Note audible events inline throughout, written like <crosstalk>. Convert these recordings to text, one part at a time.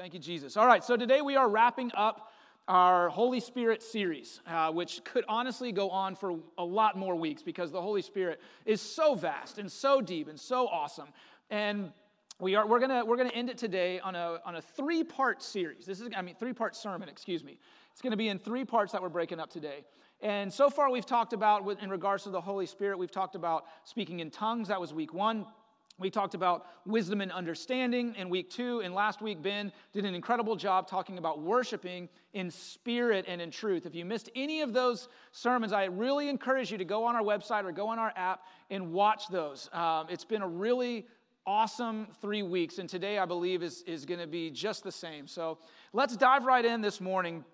Thank you, Jesus. All right, so today we are wrapping up our Holy Spirit series, uh, which could honestly go on for a lot more weeks because the Holy Spirit is so vast and so deep and so awesome. And we are, we're gonna, we're gonna end it today on a, on a three part series. This is, I mean, three part sermon, excuse me. It's gonna be in three parts that we're breaking up today. And so far, we've talked about, in regards to the Holy Spirit, we've talked about speaking in tongues. That was week one. We talked about wisdom and understanding in week two, and last week, Ben did an incredible job talking about worshiping in spirit and in truth. If you missed any of those sermons, I really encourage you to go on our website or go on our app and watch those. Um, it's been a really awesome three weeks, and today I believe is, is going to be just the same. So let's dive right in this morning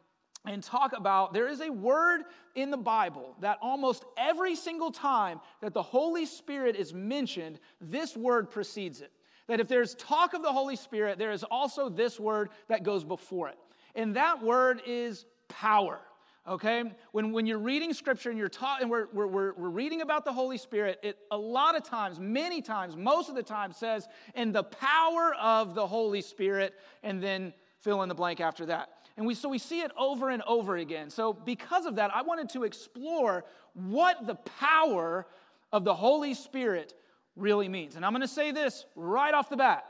and talk about there is a word in the Bible that almost every single time that the Holy Spirit is mentioned, this word precedes it. That if there's talk of the Holy Spirit, there is also this word that goes before it. And that word is power. Okay? When, when you're reading scripture and you're taught, and we're, we're, we're, we're reading about the Holy Spirit, it a lot of times, many times, most of the time says, in the power of the Holy Spirit, and then fill in the blank after that. And we, so we see it over and over again. So, because of that, I wanted to explore what the power of the Holy Spirit really means. And I'm going to say this right off the bat.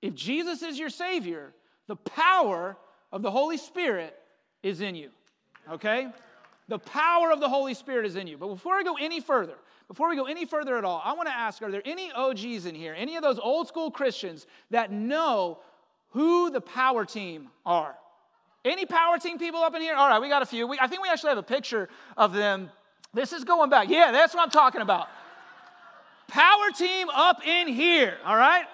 If Jesus is your Savior, the power of the Holy Spirit is in you. Okay? The power of the Holy Spirit is in you. But before I go any further, before we go any further at all, I want to ask are there any OGs in here, any of those old school Christians that know who the power team are? Any power team people up in here? All right, we got a few. We, I think we actually have a picture of them. This is going back. Yeah, that's what I'm talking about. Power team up in here, all right?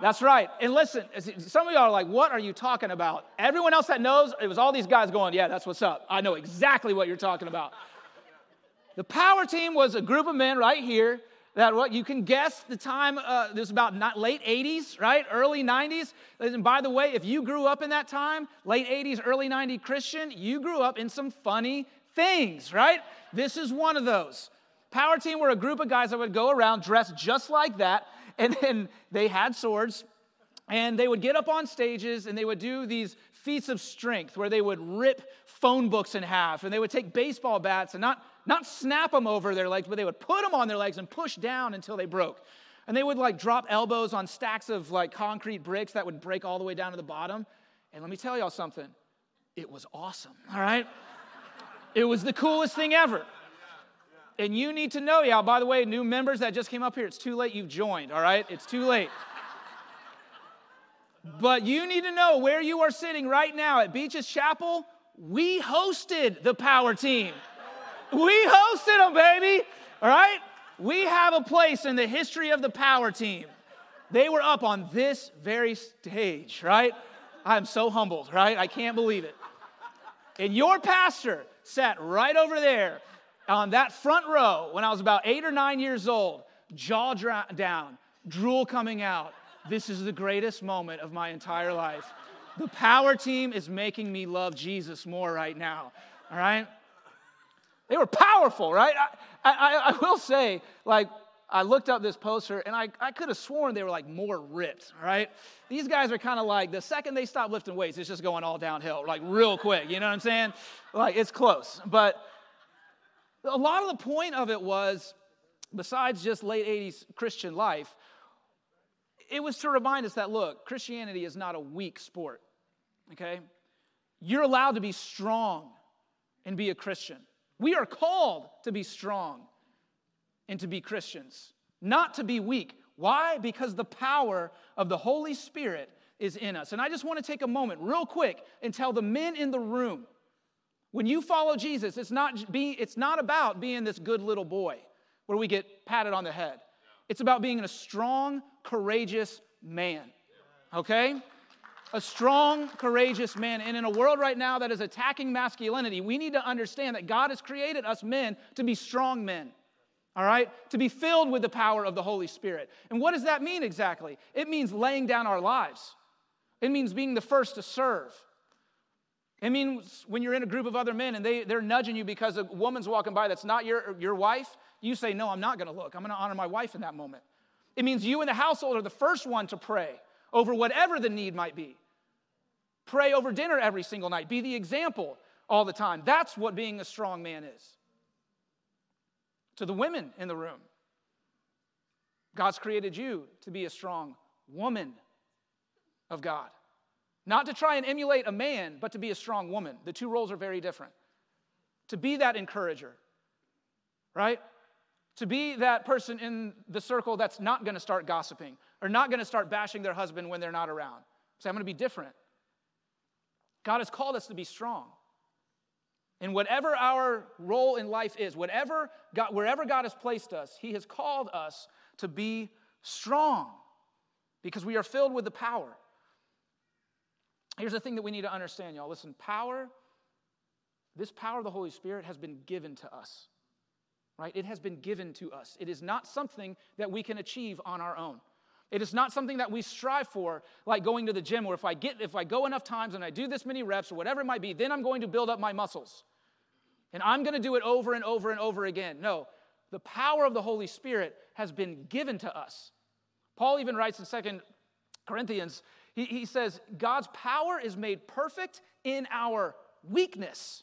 That's right. And listen, some of y'all are like, what are you talking about? Everyone else that knows, it was all these guys going, yeah, that's what's up. I know exactly what you're talking about. The power team was a group of men right here that what you can guess the time uh, this is about not late 80s right? Early 90s and by the way if you grew up in that time late 80s early 90s christian you grew up in some funny things right? This is one of those. Power team were a group of guys that would go around dressed just like that and then they had swords and they would get up on stages and they would do these feats of strength where they would rip phone books in half and they would take baseball bats and not not snap them over their legs, but they would put them on their legs and push down until they broke. And they would like drop elbows on stacks of like concrete bricks that would break all the way down to the bottom. And let me tell y'all something it was awesome, all right? it was the coolest thing ever. And you need to know, y'all, by the way, new members that just came up here, it's too late you've joined, all right? It's too late. but you need to know where you are sitting right now at Beaches Chapel, we hosted the power team. We hosted them, baby. All right? We have a place in the history of the power team. They were up on this very stage, right? I'm so humbled, right? I can't believe it. And your pastor sat right over there on that front row when I was about eight or nine years old, jaw dra- down, drool coming out. This is the greatest moment of my entire life. The power team is making me love Jesus more right now, all right? They were powerful, right? I, I, I will say, like, I looked up this poster and I, I could have sworn they were like more ripped, right? These guys are kind of like the second they stop lifting weights, it's just going all downhill, like real quick. You know what I'm saying? Like it's close. But a lot of the point of it was, besides just late 80s Christian life, it was to remind us that look, Christianity is not a weak sport, okay? You're allowed to be strong and be a Christian. We are called to be strong and to be Christians, not to be weak. Why? Because the power of the Holy Spirit is in us. And I just want to take a moment, real quick, and tell the men in the room when you follow Jesus, it's not, be, it's not about being this good little boy where we get patted on the head. It's about being a strong, courageous man. Okay? A strong, courageous man. And in a world right now that is attacking masculinity, we need to understand that God has created us men to be strong men. All right? To be filled with the power of the Holy Spirit. And what does that mean exactly? It means laying down our lives, it means being the first to serve. It means when you're in a group of other men and they, they're nudging you because a woman's walking by that's not your, your wife, you say, No, I'm not to look. I'm to honor my wife in that moment. It means you in the household are the first one to pray over whatever the need might be. pray over dinner every single night, be the example all the time. That's what being a strong man is. To the women in the room, God's created you to be a strong woman of God. Not to try and emulate a man, but to be a strong woman. The two roles are very different. To be that encourager, right? To be that person in the circle that's not going to start gossiping or not going to start bashing their husband when they're not around. Say, I'm going to be different. God has called us to be strong. And whatever our role in life is, whatever God, wherever God has placed us, He has called us to be strong because we are filled with the power. Here's the thing that we need to understand, y'all. Listen, power, this power of the Holy Spirit has been given to us, right? It has been given to us. It is not something that we can achieve on our own. It is not something that we strive for, like going to the gym, where if I get, if I go enough times and I do this many reps or whatever it might be, then I'm going to build up my muscles. And I'm going to do it over and over and over again. No, the power of the Holy Spirit has been given to us. Paul even writes in Second Corinthians, he, he says, God's power is made perfect in our weakness.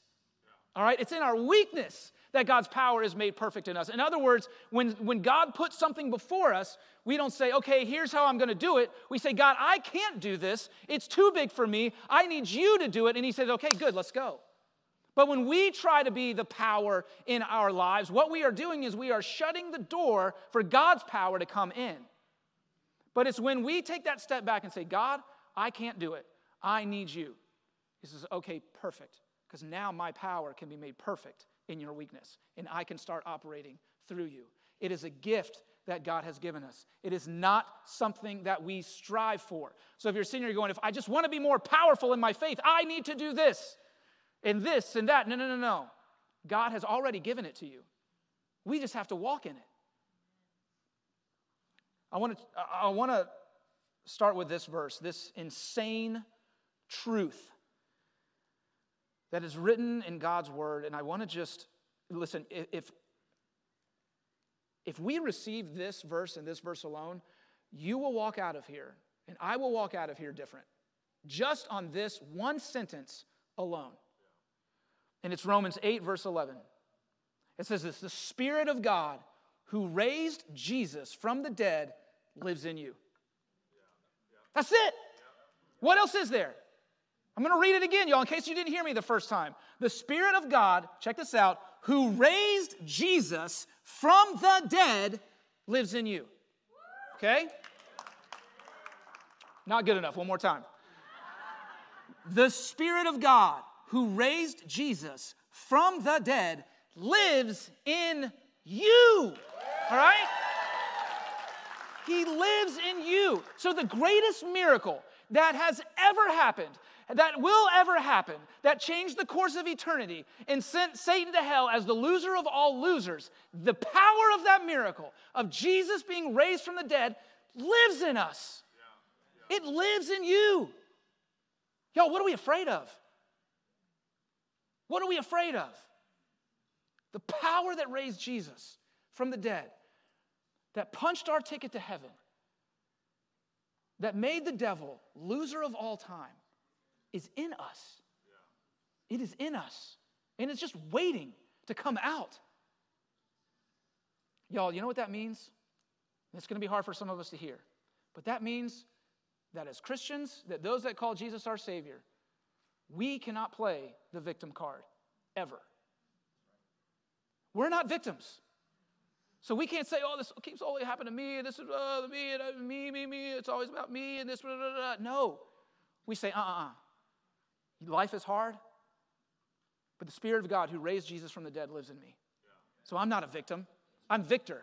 All right? It's in our weakness that God's power is made perfect in us. In other words, when, when God puts something before us, we don't say, okay, here's how I'm going to do it. We say, God, I can't do this. It's too big for me. I need you to do it. And He says, okay, good, let's go. But when we try to be the power in our lives, what we are doing is we are shutting the door for God's power to come in. But it's when we take that step back and say, God, I can't do it. I need you. He says, okay, perfect. Because now my power can be made perfect in your weakness, and I can start operating through you. It is a gift that God has given us. It is not something that we strive for. So if you're sitting here going, if I just want to be more powerful in my faith, I need to do this and this and that. No, no, no, no. God has already given it to you. We just have to walk in it. I want to, I want to start with this verse, this insane truth that is written in God's word. And I want to just listen, if, if we receive this verse and this verse alone, you will walk out of here, and I will walk out of here different, just on this one sentence alone. And it's Romans 8, verse 11. It says this The Spirit of God who raised Jesus from the dead lives in you. That's it. What else is there? I'm going to read it again, y'all, in case you didn't hear me the first time. The Spirit of God, check this out, who raised Jesus from the dead lives in you. Okay? Not good enough. One more time. The Spirit of God who raised Jesus from the dead lives in you. All right? He lives in you. So, the greatest miracle that has ever happened, that will ever happen, that changed the course of eternity and sent Satan to hell as the loser of all losers, the power of that miracle of Jesus being raised from the dead lives in us. It lives in you. Yo, what are we afraid of? What are we afraid of? The power that raised Jesus from the dead that punched our ticket to heaven, that made the devil loser of all time, is in us. It is in us. And it's just waiting to come out. Y'all, you know what that means? It's going to be hard for some of us to hear. But that means that as Christians, that those that call Jesus our Savior, we cannot play the victim card ever. We're not victims. So we can't say, oh, this keeps only happening to me, this is uh, me, and uh, me, me, me, it's always about me, and this, blah, blah, blah. no. We say, uh uh uh. Life is hard, but the Spirit of God who raised Jesus from the dead lives in me. So I'm not a victim, I'm victor.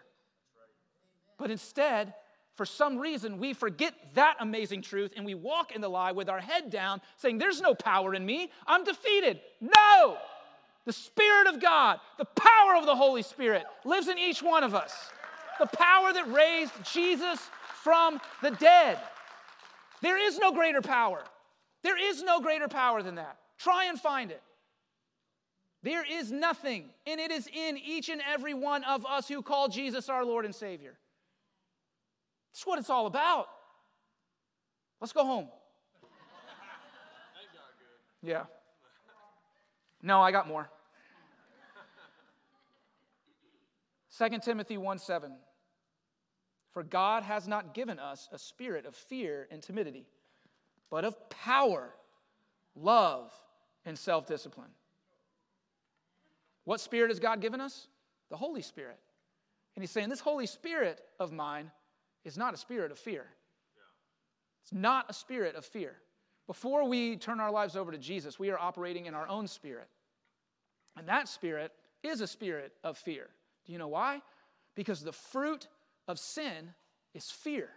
But instead, for some reason, we forget that amazing truth and we walk in the lie with our head down, saying, There's no power in me. I'm defeated. No! The Spirit of God, the power of the Holy Spirit lives in each one of us. The power that raised Jesus from the dead. There is no greater power. There is no greater power than that. Try and find it. There is nothing, and it is in each and every one of us who call Jesus our Lord and Savior. That's what it's all about. Let's go home. Yeah. No, I got more. 2 Timothy 1 7. For God has not given us a spirit of fear and timidity, but of power, love, and self discipline. What spirit has God given us? The Holy Spirit. And He's saying, This Holy Spirit of mine is not a spirit of fear. It's not a spirit of fear. Before we turn our lives over to Jesus, we are operating in our own spirit. And that spirit is a spirit of fear. Do you know why? Because the fruit of sin is fear.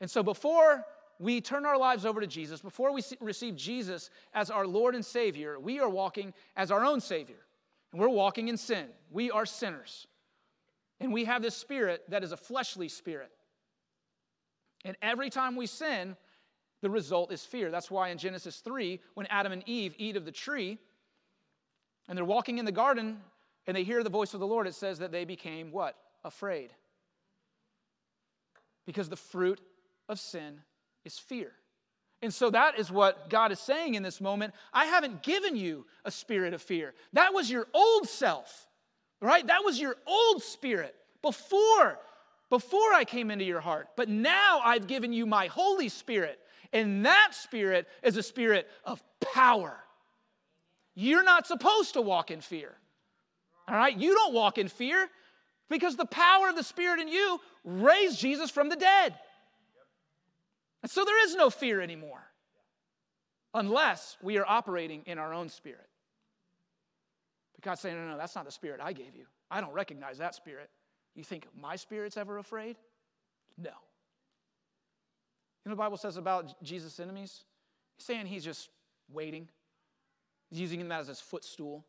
And so before we turn our lives over to Jesus, before we receive Jesus as our Lord and Savior, we are walking as our own Savior. And we're walking in sin. We are sinners. And we have this spirit that is a fleshly spirit. And every time we sin, the result is fear. That's why in Genesis 3, when Adam and Eve eat of the tree, and they're walking in the garden and they hear the voice of the Lord, it says that they became what? Afraid. Because the fruit of sin is fear. And so that is what God is saying in this moment. I haven't given you a spirit of fear. That was your old self, right? That was your old spirit before before I came into your heart. But now I've given you my Holy Spirit, and that spirit is a spirit of power. You're not supposed to walk in fear. All right? You don't walk in fear because the power of the Spirit in you raised Jesus from the dead. And so there is no fear anymore unless we are operating in our own spirit. But God's saying, no, no, that's not the spirit I gave you. I don't recognize that spirit. You think my spirit's ever afraid? No. You know the Bible says about Jesus' enemies? He's saying he's just waiting. He's using them as his footstool.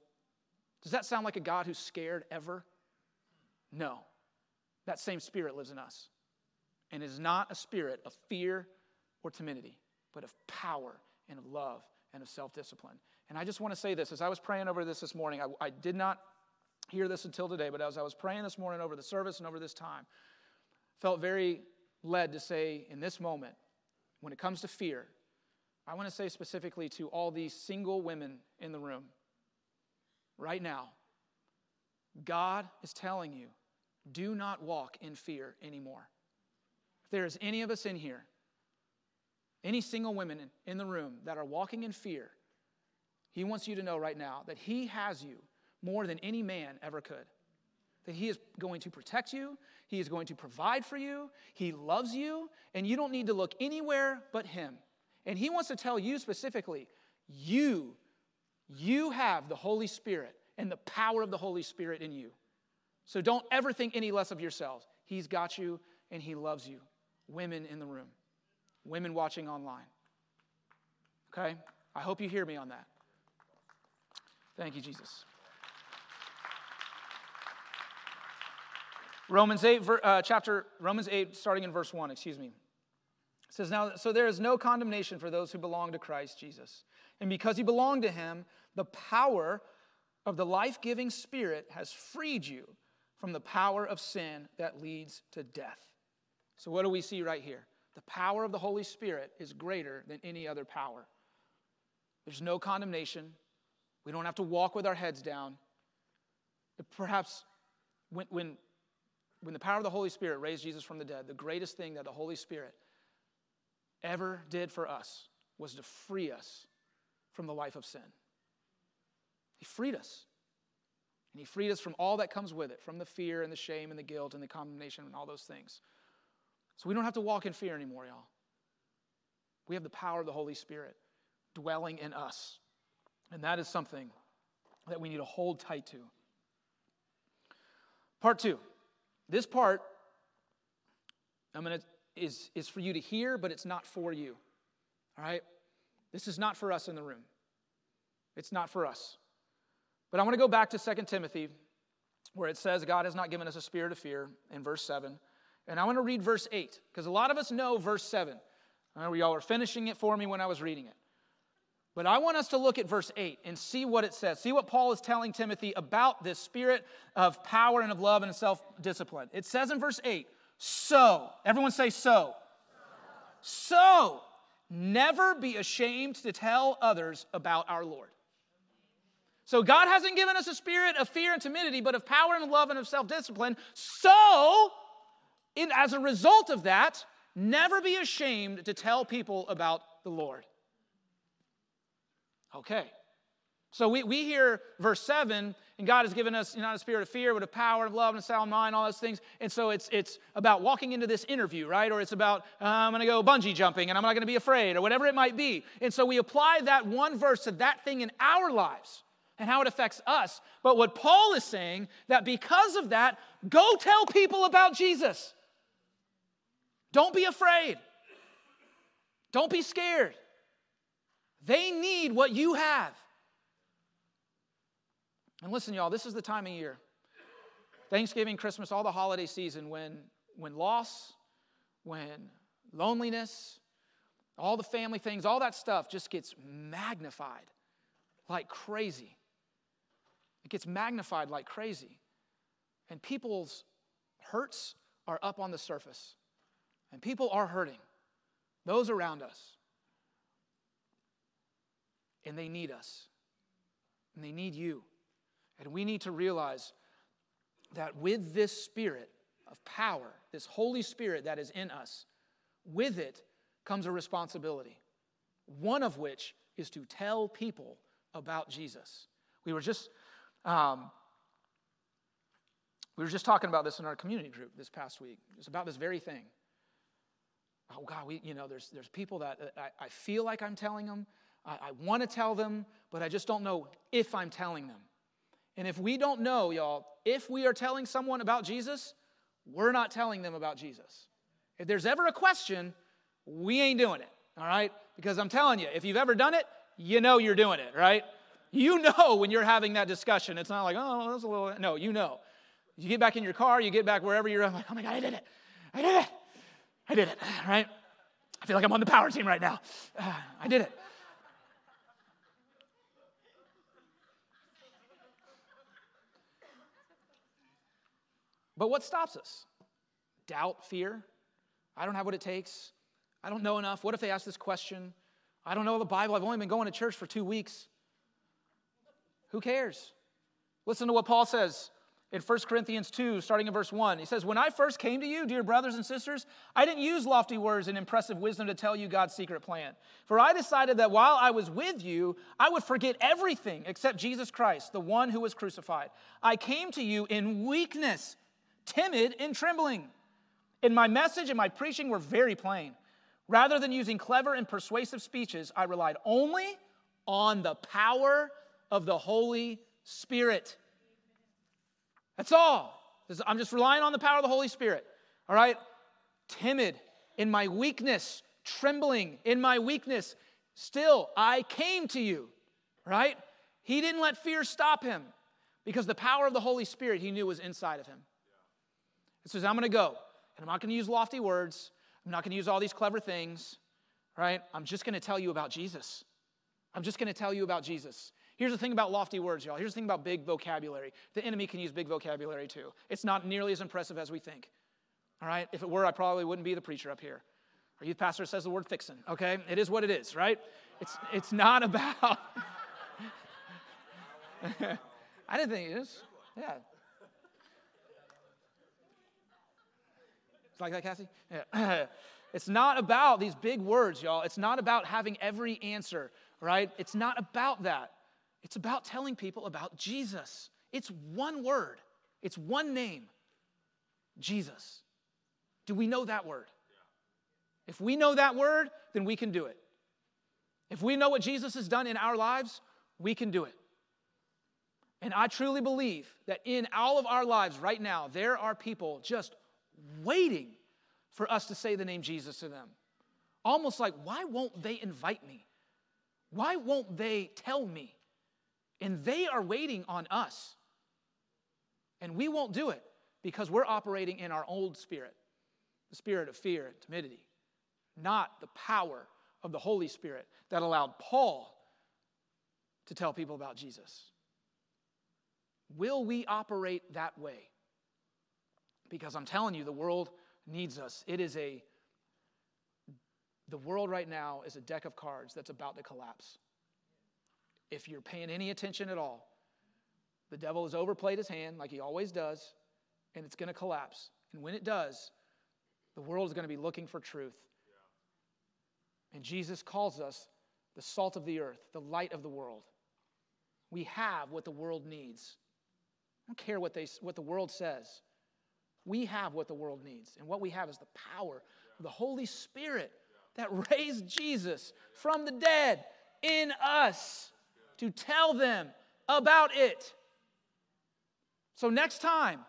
Does that sound like a God who's scared ever? No. That same spirit lives in us. And is not a spirit of fear or timidity, but of power and of love and of self discipline. And I just want to say this as I was praying over this this morning, I, I, did not hear this until today, but as I was praying this morning over the service and over this time, felt very led to say in this moment, when it comes to fear, I want to say specifically to all these single women in the room right now God is telling you, do not walk in fear anymore. If there is any of us in here, any single women in the room that are walking in fear, He wants you to know right now that He has you more than any man ever could. That He is going to protect you, He is going to provide for you, He loves you, and you don't need to look anywhere but Him. And He wants to tell you specifically, you, you have the Holy Spirit and the power of the Holy Spirit in you. So don't ever think any less of yourselves. He's got you and He loves you. Women in the room, women watching online. Okay? I hope you hear me on that. Thank you, Jesus. Romans 8, uh, chapter, Romans 8, starting in verse 1, excuse me. It says, Now, so there is no condemnation for those who belong to Christ Jesus. And because you belong to him, the power of the life giving Spirit has freed you from the power of sin that leads to death. So, what do we see right here? The power of the Holy Spirit is greater than any other power. There's no condemnation. We don't have to walk with our heads down. Perhaps when, when, when the power of the Holy Spirit raised Jesus from the dead, the greatest thing that the Holy Spirit ever did for us was to free us from the life of sin. He freed us. And He freed us from all that comes with it, from the fear and the shame and the guilt and the condemnation and all those things. So we don't have to walk in fear anymore, y'all. We have the power of the Holy Spirit dwelling in us. And that is something that we need to hold tight to. Part two. This part, I'm gonna is, is for you to hear, but it's not for you. All right? This is not for us in the room. It's not for us. But I want to go back to 2 Timothy, where it says, God has not given us a spirit of fear, in verse 7. And I want to read verse 8, because a lot of us know verse 7. I know y'all were finishing it for me when I was reading it. But I want us to look at verse 8 and see what it says. See what Paul is telling Timothy about this spirit of power and of love and self discipline. It says in verse 8, so, everyone say so. So, never be ashamed to tell others about our Lord. So God hasn't given us a spirit of fear and timidity, but of power and love and of self discipline. So, in, as a result of that, never be ashamed to tell people about the Lord. Okay. So we, we hear verse 7, and God has given us not a spirit of fear, but of power, of love, and a sound mind, all those things. And so it's, it's about walking into this interview, right? Or it's about, uh, I'm going to go bungee jumping, and I'm not going to be afraid, or whatever it might be. And so we apply that one verse to that thing in our lives and how it affects us. But what Paul is saying, that because of that, go tell people about Jesus. Don't be afraid. Don't be scared. They need what you have. And listen, y'all, this is the time of year Thanksgiving, Christmas, all the holiday season when, when loss, when loneliness, all the family things, all that stuff just gets magnified like crazy. It gets magnified like crazy. And people's hurts are up on the surface. And people are hurting, those around us. And they need us. And they need you. And we need to realize that with this spirit of power, this Holy Spirit that is in us, with it comes a responsibility, one of which is to tell people about Jesus. We were just. Um, we were just talking about this in our community group this past week. It's about this very thing. Oh God, we, you know, there's, there's people that I, I feel like I'm telling them, I, I want to tell them, but I just don't know if I'm telling them. And if we don't know, y'all, if we are telling someone about Jesus, we're not telling them about Jesus. If there's ever a question, we ain't doing it, all right? Because I'm telling you, if you've ever done it, you know you're doing it, right? You know when you're having that discussion. It's not like, oh, that's a little, no, you know. You get back in your car, you get back wherever you're, I'm like, oh my God, I did it. I did it. I did it, right? I feel like I'm on the power team right now. Uh, <sighs> I did it. But what stops us? Doubt, fear. I don't have what it takes. I don't know enough. What if they ask this question? I don't know the Bible. I've only been going to church for two weeks. Who cares? Listen to what Paul says in 1 Corinthians 2, starting in verse 1. He says, When I first came to you, dear brothers and sisters, I didn't use lofty words and impressive wisdom to tell you God's secret plan. For I decided that while I was with you, I would forget everything except Jesus Christ, the one who was crucified. I came to you in weakness timid and trembling. In my message and my preaching were very plain. Rather than using clever and persuasive speeches, I relied only on the power of the Holy Spirit. That's all. I'm just relying on the power of the Holy Spirit. All right? Timid in my weakness, trembling in my weakness. Still, I came to you, right? He didn't let fear stop him because the power of the Holy Spirit he knew was inside of him. It says, I'm going to go, and I'm not going to use lofty words. I'm not going to use all these clever things, right? I'm just going to tell you about Jesus. I'm just going to tell you about Jesus. Here's the thing about lofty words, y'all. Here's the thing about big vocabulary. The enemy can use big vocabulary too. It's not nearly as impressive as we think. All right? If it were, I probably wouldn't be the preacher up here. Our youth pastor says the word fixin', okay? It is what it is, right? It's, it's not <laughs> about. <laughs> I didn't think it is. Yeah, It's like that, Cassie? Yeah. <laughs> it's not about these big words, y'all. It's not about having every answer, right? It's not about that. It's about telling people about Jesus. It's one word, it's one name Jesus. Do we know that word? If we know that word, then we can do it. If we know what Jesus has done in our lives, we can do it. And I truly believe that in all of our lives right now, there are people just waiting for us to say the name Jesus to them. Almost like, why won't they invite me? Why won't they tell me? And they are waiting on us. And we won't do it because we're operating in our old spirit the spirit of fear and timidity, not the power of the Holy Spirit that allowed Paul to tell people about Jesus. Will we operate that way? Because I'm telling you, the world needs us. It is a The world right now is a deck of cards that's about to collapse. If you're paying any attention at all, the devil has overplayed his hand like he always does, and it's going to collapse. And when it does, the world is going to be looking for truth. And Jesus calls us the salt of the earth, the light of the world. We have what the world needs. I don't care what, they, what the world says. We have what the world needs. And what we have is the power of the Holy Spirit that raised Jesus from the dead in us to tell them about it. So, next time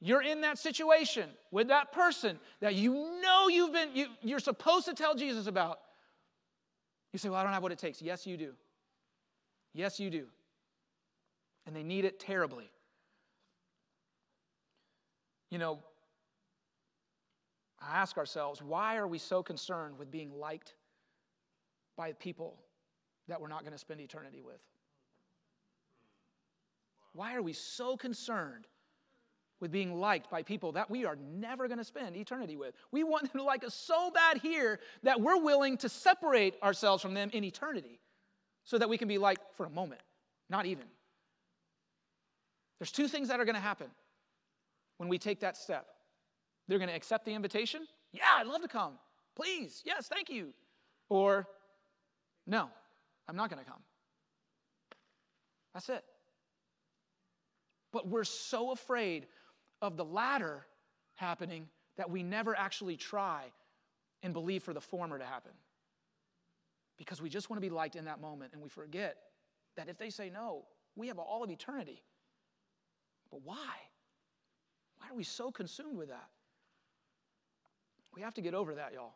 you're in that situation with that person that you know you've been, you, you're supposed to tell Jesus about, you say, Well, I don't have what it takes. Yes, you do. Yes, you do. And they need it terribly. You know, I ask ourselves, why are we so concerned with being liked by people that we're not going to spend eternity with? Why are we so concerned with being liked by people that we are never going to spend eternity with? We want them to like us so bad here that we're willing to separate ourselves from them in eternity so that we can be liked for a moment, not even. There's two things that are going to happen when we take that step. They're going to accept the invitation. Yeah, I'd love to come. Please. Yes, thank you. Or, no, I'm not going to come. That's it. But we're so afraid of the latter happening that we never actually try and believe for the former to happen. Because we just want to be liked in that moment and we forget that if they say no, we have all of eternity. But why? Why are we so consumed with that? We have to get over that, y'all.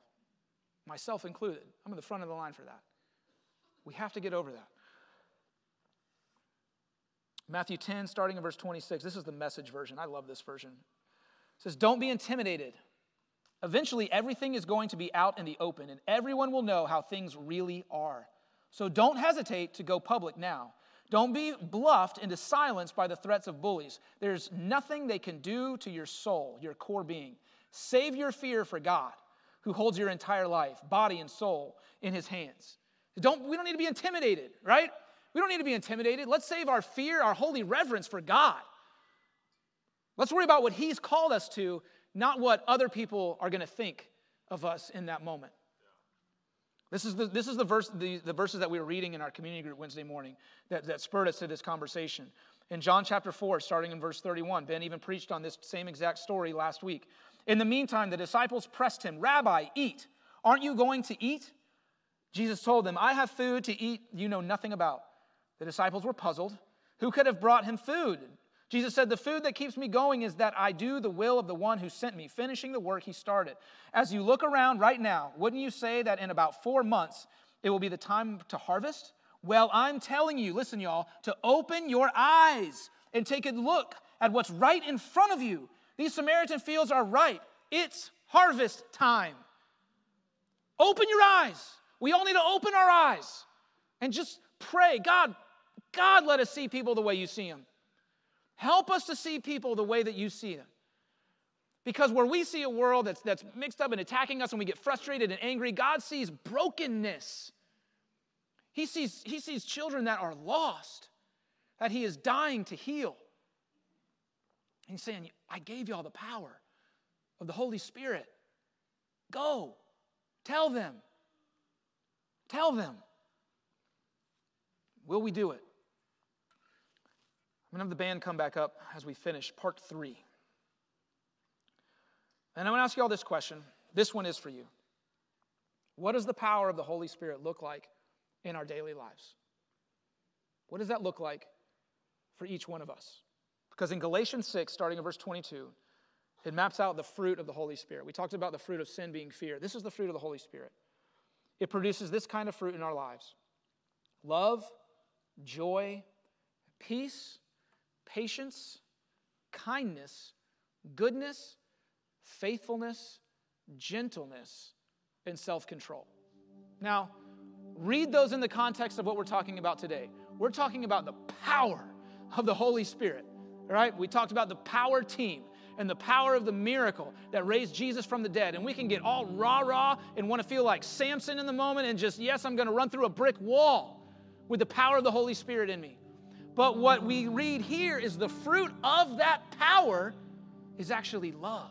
Myself included. I'm in the front of the line for that. We have to get over that. Matthew 10, starting in verse 26. This is the message version. I love this version. It says, Don't be intimidated. Eventually, everything is going to be out in the open, and everyone will know how things really are. So don't hesitate to go public now. Don't be bluffed into silence by the threats of bullies. There's nothing they can do to your soul, your core being. Save your fear for God, who holds your entire life, body and soul, in his hands. Don't, we don't need to be intimidated, right? We don't need to be intimidated. Let's save our fear, our holy reverence for God. Let's worry about what he's called us to, not what other people are going to think of us in that moment. This is the, this is the, verse, the, the verses that we were reading in our community group Wednesday morning that, that spurred us to this conversation. In John chapter 4, starting in verse 31, Ben even preached on this same exact story last week. In the meantime, the disciples pressed him, Rabbi, eat. Aren't you going to eat? Jesus told them, I have food to eat you know nothing about. The disciples were puzzled. Who could have brought him food? Jesus said, The food that keeps me going is that I do the will of the one who sent me, finishing the work he started. As you look around right now, wouldn't you say that in about four months it will be the time to harvest? Well, I'm telling you, listen, y'all, to open your eyes and take a look at what's right in front of you. These Samaritan fields are ripe. It's harvest time. Open your eyes. We all need to open our eyes and just pray God, God, let us see people the way you see them. Help us to see people the way that you see them. Because where we see a world that's, that's mixed up and attacking us and we get frustrated and angry, God sees brokenness. He sees, he sees children that are lost, that He is dying to heal. He's saying, I gave you all the power of the Holy Spirit. Go, tell them. Tell them. Will we do it? I'm going to have the band come back up as we finish part three. And I'm going to ask you all this question. This one is for you. What does the power of the Holy Spirit look like in our daily lives? What does that look like for each one of us? Because in Galatians 6, starting in verse 22, it maps out the fruit of the Holy Spirit. We talked about the fruit of sin being fear. This is the fruit of the Holy Spirit. It produces this kind of fruit in our lives love, joy, peace, patience, kindness, goodness, faithfulness, gentleness, and self control. Now, read those in the context of what we're talking about today. We're talking about the power of the Holy Spirit, right? We talked about the power team. And the power of the miracle that raised Jesus from the dead. And we can get all rah rah and want to feel like Samson in the moment and just, yes, I'm going to run through a brick wall with the power of the Holy Spirit in me. But what we read here is the fruit of that power is actually love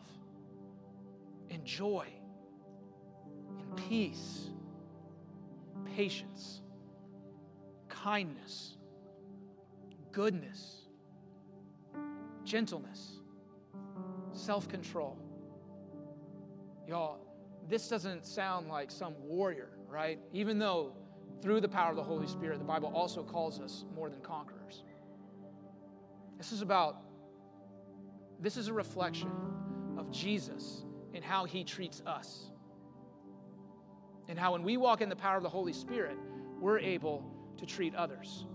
and joy and peace, patience, kindness, goodness, gentleness, self control. Y'all, this doesn't sound like some warrior, right? Even though through the power of the Holy Spirit, the Bible also calls us more than conquerors. This is about, this is a reflection of Jesus and how he treats us. And how when we walk in the power of the Holy Spirit, we're able to treat others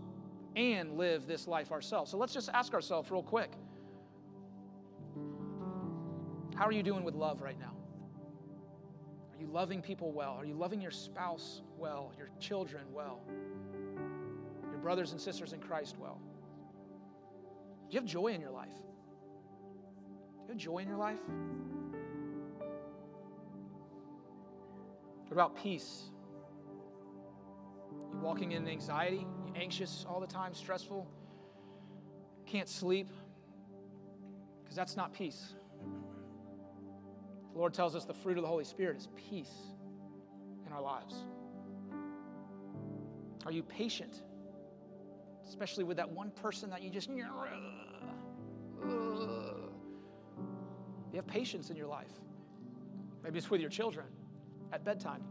and live this life ourselves. So let's just ask ourselves real quick how are you doing with love right now? Are you loving people well? Are you loving your spouse well, your children well, your brothers and sisters in Christ well? Do you have joy in your life? Do you have joy in your life? What about peace? You walking in anxiety? You anxious all the time, stressful? Can't sleep? Because that's not peace. The Lord tells us the fruit of the Holy Spirit is peace in our lives. Are you patient? Especially with that one person that you just. Uh, uh. You have patience in your life. Maybe it's with your children at bedtime.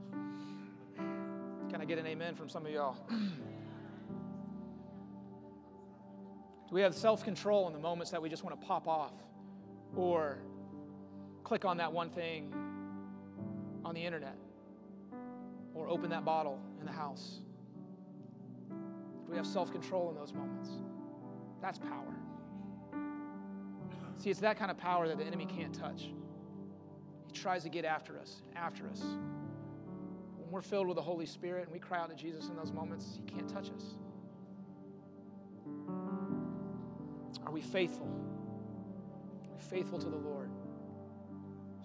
Can I get an amen from some of y'all? Do we have self control in the moments that we just want to pop off or click on that one thing on the internet or open that bottle in the house? Do we have self control in those moments? That's power. See, it's that kind of power that the enemy can't touch. He tries to get after us, after us. When we're filled with the Holy Spirit and we cry out to Jesus in those moments, he can't touch us. Are we faithful? Are we faithful to the Lord?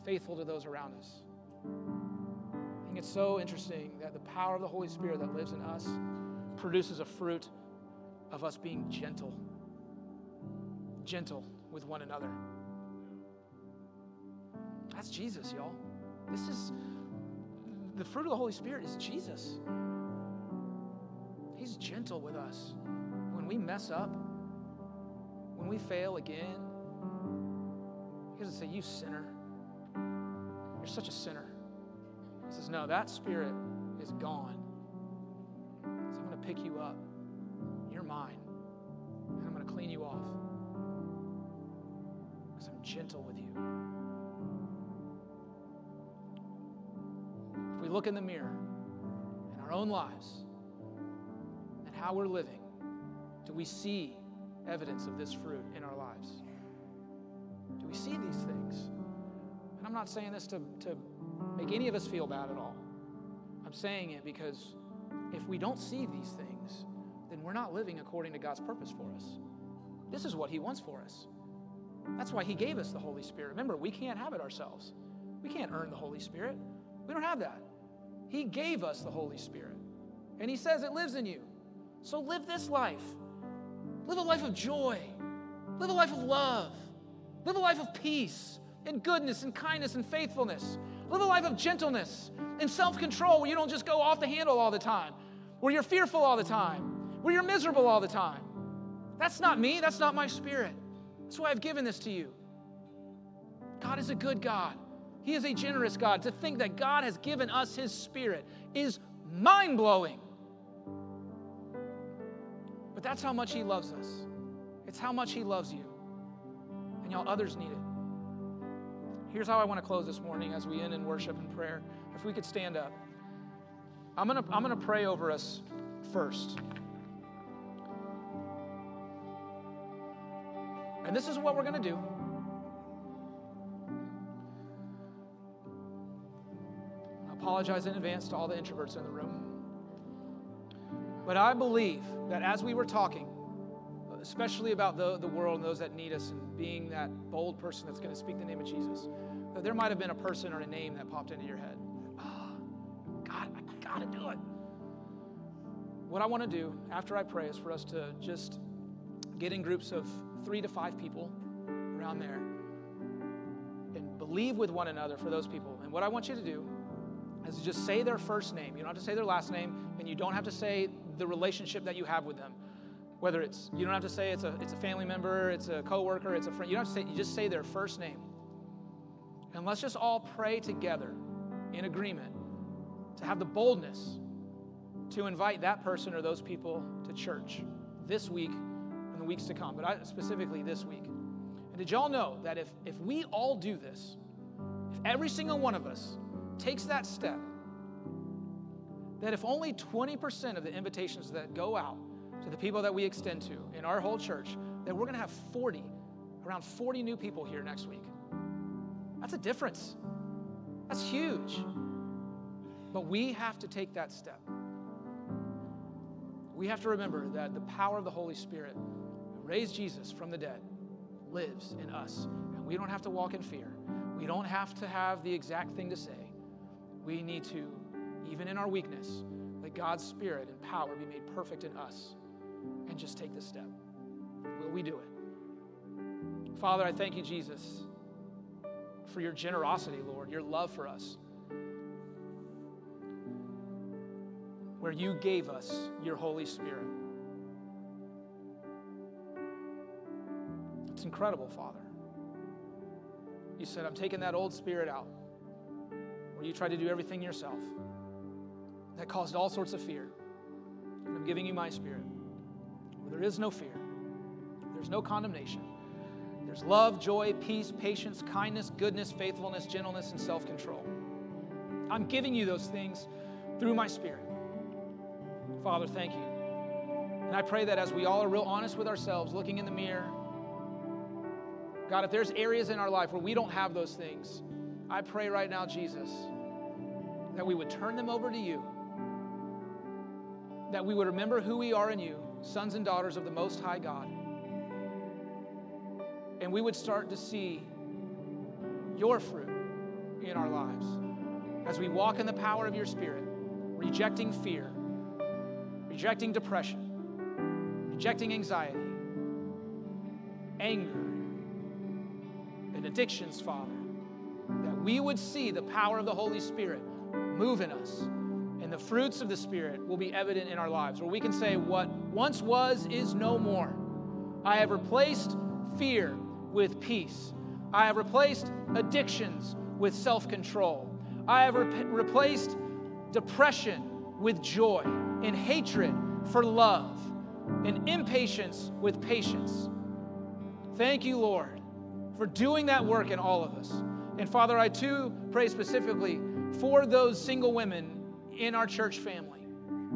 Faithful to those around us? I think it's so interesting that the power of the Holy Spirit that lives in us produces a fruit of us being gentle. Gentle with one another. That's Jesus, y'all. This is the fruit of the Holy Spirit is Jesus. He's gentle with us. When we mess up, when we fail again, he doesn't say, You sinner. You're such a sinner. He says, No, that spirit is gone. So I'm going to pick you up. You're mine. And I'm going to clean you off. Because I'm gentle with you. If we look in the mirror in our own lives and how we're living, do we see evidence of this fruit in our lives? Do we see these things? I'm not saying this to, to make any of us feel bad at all. I'm saying it because if we don't see these things, then we're not living according to God's purpose for us. This is what He wants for us. That's why He gave us the Holy Spirit. Remember, we can't have it ourselves. We can't earn the Holy Spirit. We don't have that. He gave us the Holy Spirit. And He says it lives in you. So live this life. Live a life of joy. Live a life of love. Live a life of peace and goodness and kindness and faithfulness. Live a life of gentleness and self control where you don't just go off the handle all the time, where you're fearful all the time, where you're miserable all the time. That's not me. That's not my spirit. That's why I've given this to you. God is a good God. He is a generous God. To think that God has given us His Spirit is mind blowing. But that's how much He loves us. It's how much He loves you. And y'all, others need it. Here's how I want to close this morning as we end in worship and prayer. If we could stand up, I'm going to, I'm going to pray over us first. And this is what we're going to do. I apologize in advance to all the introverts in the room. But I believe that as we were talking, especially about the, the world and those that need us and being that bold person that's going to speak the name of Jesus, that there might have been a person or a name that popped into your head. Oh, God, I got to do it. What I want to do after I pray is for us to just get in groups of three to five people around there and believe with one another for those people. And what I want you to do is just say their first name. You don't have to say their last name, and you don't have to say the relationship that you have with them. Whether it's you don't have to say it's a it's a family member, it's a coworker, it's a friend. You don't have to say you just say their first name. And let's just all pray together in agreement to have the boldness to invite that person or those people to church this week and the weeks to come, but I, specifically this week. And did y'all know that if, if we all do this, if every single one of us takes that step, that if only 20% of the invitations that go out to the people that we extend to in our whole church, that we're going to have 40, around 40 new people here next week. That's a difference. That's huge. But we have to take that step. We have to remember that the power of the Holy Spirit who raised Jesus from the dead lives in us. And we don't have to walk in fear. We don't have to have the exact thing to say. We need to, even in our weakness, let God's Spirit and power be made perfect in us and just take the step. Will we do it? Father, I thank you, Jesus, for your generosity, Lord, your love for us. Where you gave us your Holy Spirit. It's incredible, Father. You said, I'm taking that old spirit out, where you tried to do everything yourself. That caused all sorts of fear. And I'm giving you my spirit, there is no fear, there's no condemnation. There's love, joy, peace, patience, kindness, goodness, faithfulness, gentleness, and self control. I'm giving you those things through my spirit. Father, thank you. And I pray that as we all are real honest with ourselves, looking in the mirror, God, if there's areas in our life where we don't have those things, I pray right now, Jesus, that we would turn them over to you, that we would remember who we are in you, sons and daughters of the Most High God, and we would start to see your fruit in our lives as we walk in the power of your Spirit, rejecting fear, rejecting depression, rejecting anxiety, anger and addictions, Father, that we would see the power of the Holy Spirit move in us. And the fruits of the Spirit will be evident in our lives, where we can say, What once was is no more. I have replaced fear with peace. I have replaced addictions with self control. I have re- replaced depression with joy, and hatred for love, and impatience with patience. Thank you, Lord, for doing that work in all of us. And Father, I too pray specifically for those single women in our church family.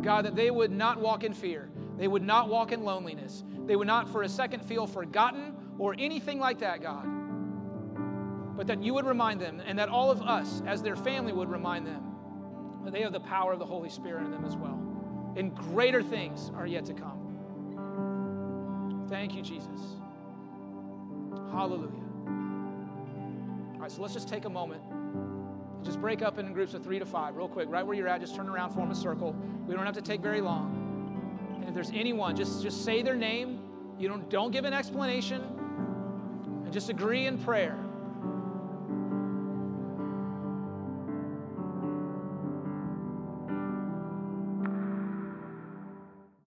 God, that they would not walk in fear, they would not walk in loneliness, they would not for a second feel forgotten or anything like that, God. But that you would remind them, and that all of us, as their family, would remind them that they have the power of the Holy Spirit in them as well. And greater things are yet to come. Thank you, Jesus. Hallelujah. All right, so let's just take a moment. Just break up in groups of three to five, real quick. Right where you're at, just turn around, form a circle. We don't have to take very long. And if there's anyone, just, just say their name. You don't, don't give an explanation. And just agree in prayer